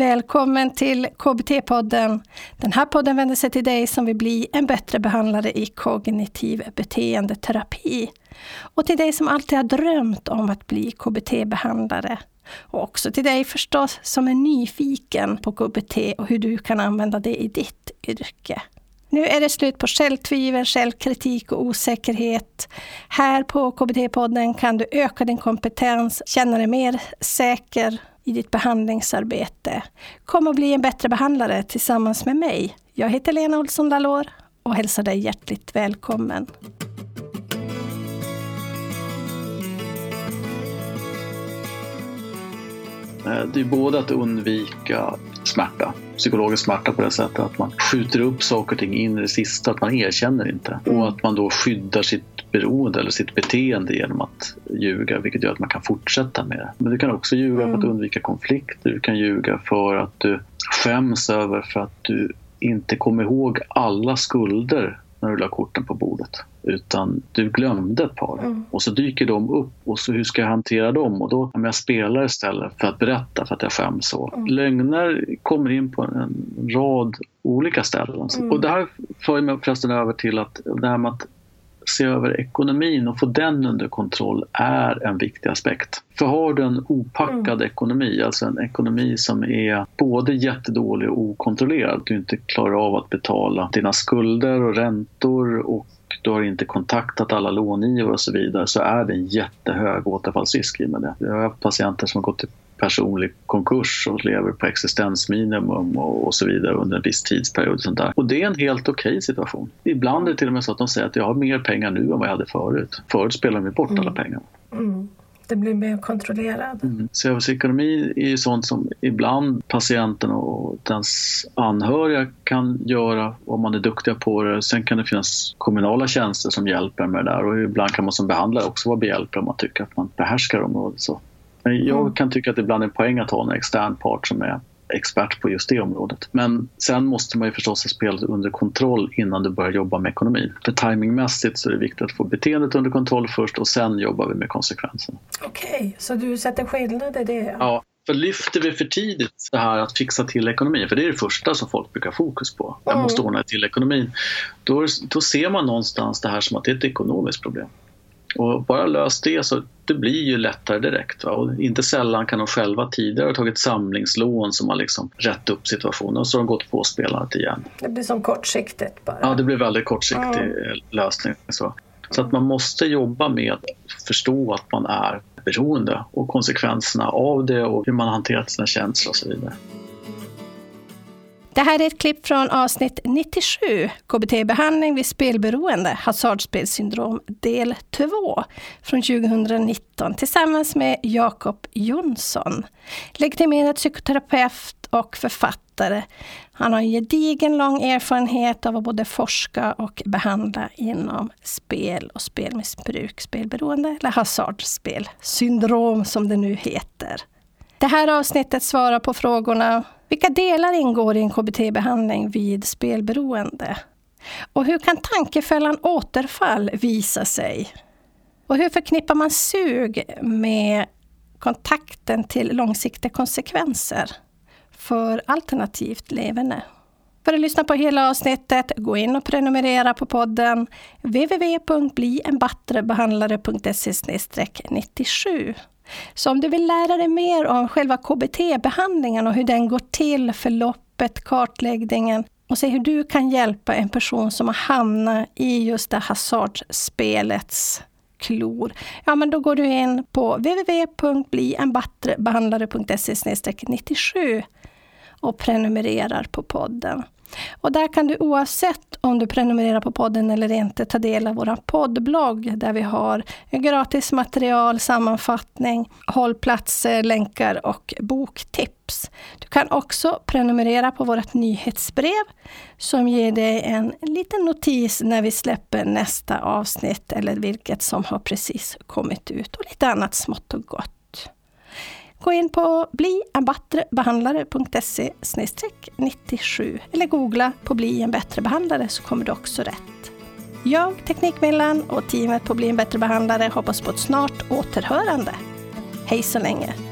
Välkommen till KBT-podden. Den här podden vänder sig till dig som vill bli en bättre behandlare i kognitiv beteendeterapi. Och till dig som alltid har drömt om att bli KBT-behandlare. Och också till dig förstås som är nyfiken på KBT och hur du kan använda det i ditt yrke. Nu är det slut på självtvivel, självkritik och osäkerhet. Här på KBT-podden kan du öka din kompetens, känna dig mer säker i ditt behandlingsarbete. Kom och bli en bättre behandlare tillsammans med mig. Jag heter Lena Olsson Dalor och hälsar dig hjärtligt välkommen. Eh, det är både att undvika smärta, psykologisk smärta på det sättet att man skjuter upp saker och ting in i det sista, att man erkänner inte. Och att man då skyddar sitt beroende eller sitt beteende genom att ljuga vilket gör att man kan fortsätta med det. Men du kan också ljuga för att mm. undvika konflikt. Du kan ljuga för att du skäms över för att du inte kommer ihåg alla skulder när du la korten på bordet. Utan du glömde ett par mm. och så dyker de upp och så hur ska jag hantera dem? Och då om jag spelar istället för att berätta för att jag skäms så. Mm. Lögner kommer in på en rad olika ställen. Mm. Och det här för mig förresten över till att det här med att se över ekonomin och få den under kontroll är en viktig aspekt. För har du en opackad mm. ekonomi, alltså en ekonomi som är både jättedålig och okontrollerad, du inte klarar av att betala dina skulder och räntor och du har inte kontaktat alla långivare och så vidare så är det en jättehög återfallsrisk i med det. Jag har haft patienter som har gått i personlig konkurs och lever på existensminimum och, och så vidare under en viss tidsperiod. Och, sånt där. och det är en helt okej okay situation. Ibland är det till och med så att de säger att jag har mer pengar nu än vad jag hade förut. Förut spelade de bort mm. alla pengar. Mm. Det blir mer kontrollerad. Mm. Serviceekonomi är ju sånt som ibland patienten och dens anhöriga kan göra om man är duktiga på det. Sen kan det finnas kommunala tjänster som hjälper med det där och ibland kan man som behandlare också vara behjälplig om man tycker att man behärskar området. Så. Men jag mm. kan tycka att det ibland är en poäng att ha en extern part som är expert på just det området. Men sen måste man ju förstås ha spelet under kontroll innan du börjar jobba med ekonomin. För timingmässigt så är det viktigt att få beteendet under kontroll först och sen jobbar vi med konsekvenserna. Okej, okay, så du sätter skillnad i det? Ja, för lyfter vi för tidigt det här att fixa till ekonomin, för det är det första som folk brukar fokus på. Jag mm. måste ordna till ekonomin. Då, då ser man någonstans det här som att det är ett ekonomiskt problem. Och bara löst det så det blir ju lättare direkt. Va? Och inte sällan kan de själva tidigare ha tagit samlingslån som har liksom rätt upp situationen och så har de gått på spelandet igen. Det blir som kortsiktigt bara? Ja, det blir väldigt kortsiktig mm. lösning. Så. så att man måste jobba med att förstå att man är beroende och konsekvenserna av det och hur man hanterat sina känslor och så vidare. Det här är ett klipp från avsnitt 97, KBT-behandling vid spelberoende, hasardspelsyndrom, del 2, från 2019, tillsammans med Jakob Jonsson, legitimerad psykoterapeut och författare. Han har en gedigen lång erfarenhet av att både forska och behandla inom spel och spelmissbruk, spelberoende eller hasardspelsyndrom som det nu heter. Det här avsnittet svarar på frågorna vilka delar ingår i en KBT-behandling vid spelberoende? Och hur kan tankefällan återfall visa sig? Och hur förknippar man sug med kontakten till långsiktiga konsekvenser för alternativt levande? För att lyssna på hela avsnittet, gå in och prenumerera på podden www.blienbattrebehandlare.se 97. Så om du vill lära dig mer om själva KBT-behandlingen och hur den går till, förloppet, kartläggningen och se hur du kan hjälpa en person som har hamnat i just det hasardspelets klor. Ja, men då går du in på www.blienbattrebehandlare.se 97 och prenumererar på podden. Och där kan du oavsett om du prenumererar på podden eller inte ta del av vår poddblogg där vi har gratis material, sammanfattning, hållplatser, länkar och boktips. Du kan också prenumerera på vårt nyhetsbrev som ger dig en liten notis när vi släpper nästa avsnitt eller vilket som har precis kommit ut och lite annat smått och gott. Gå in på blienbattrebehandlare.se 97 eller googla på Bli en bättre behandlare så kommer du också rätt. Jag, Teknikmillan och teamet på Bli en bättre behandlare hoppas på ett snart återhörande. Hej så länge!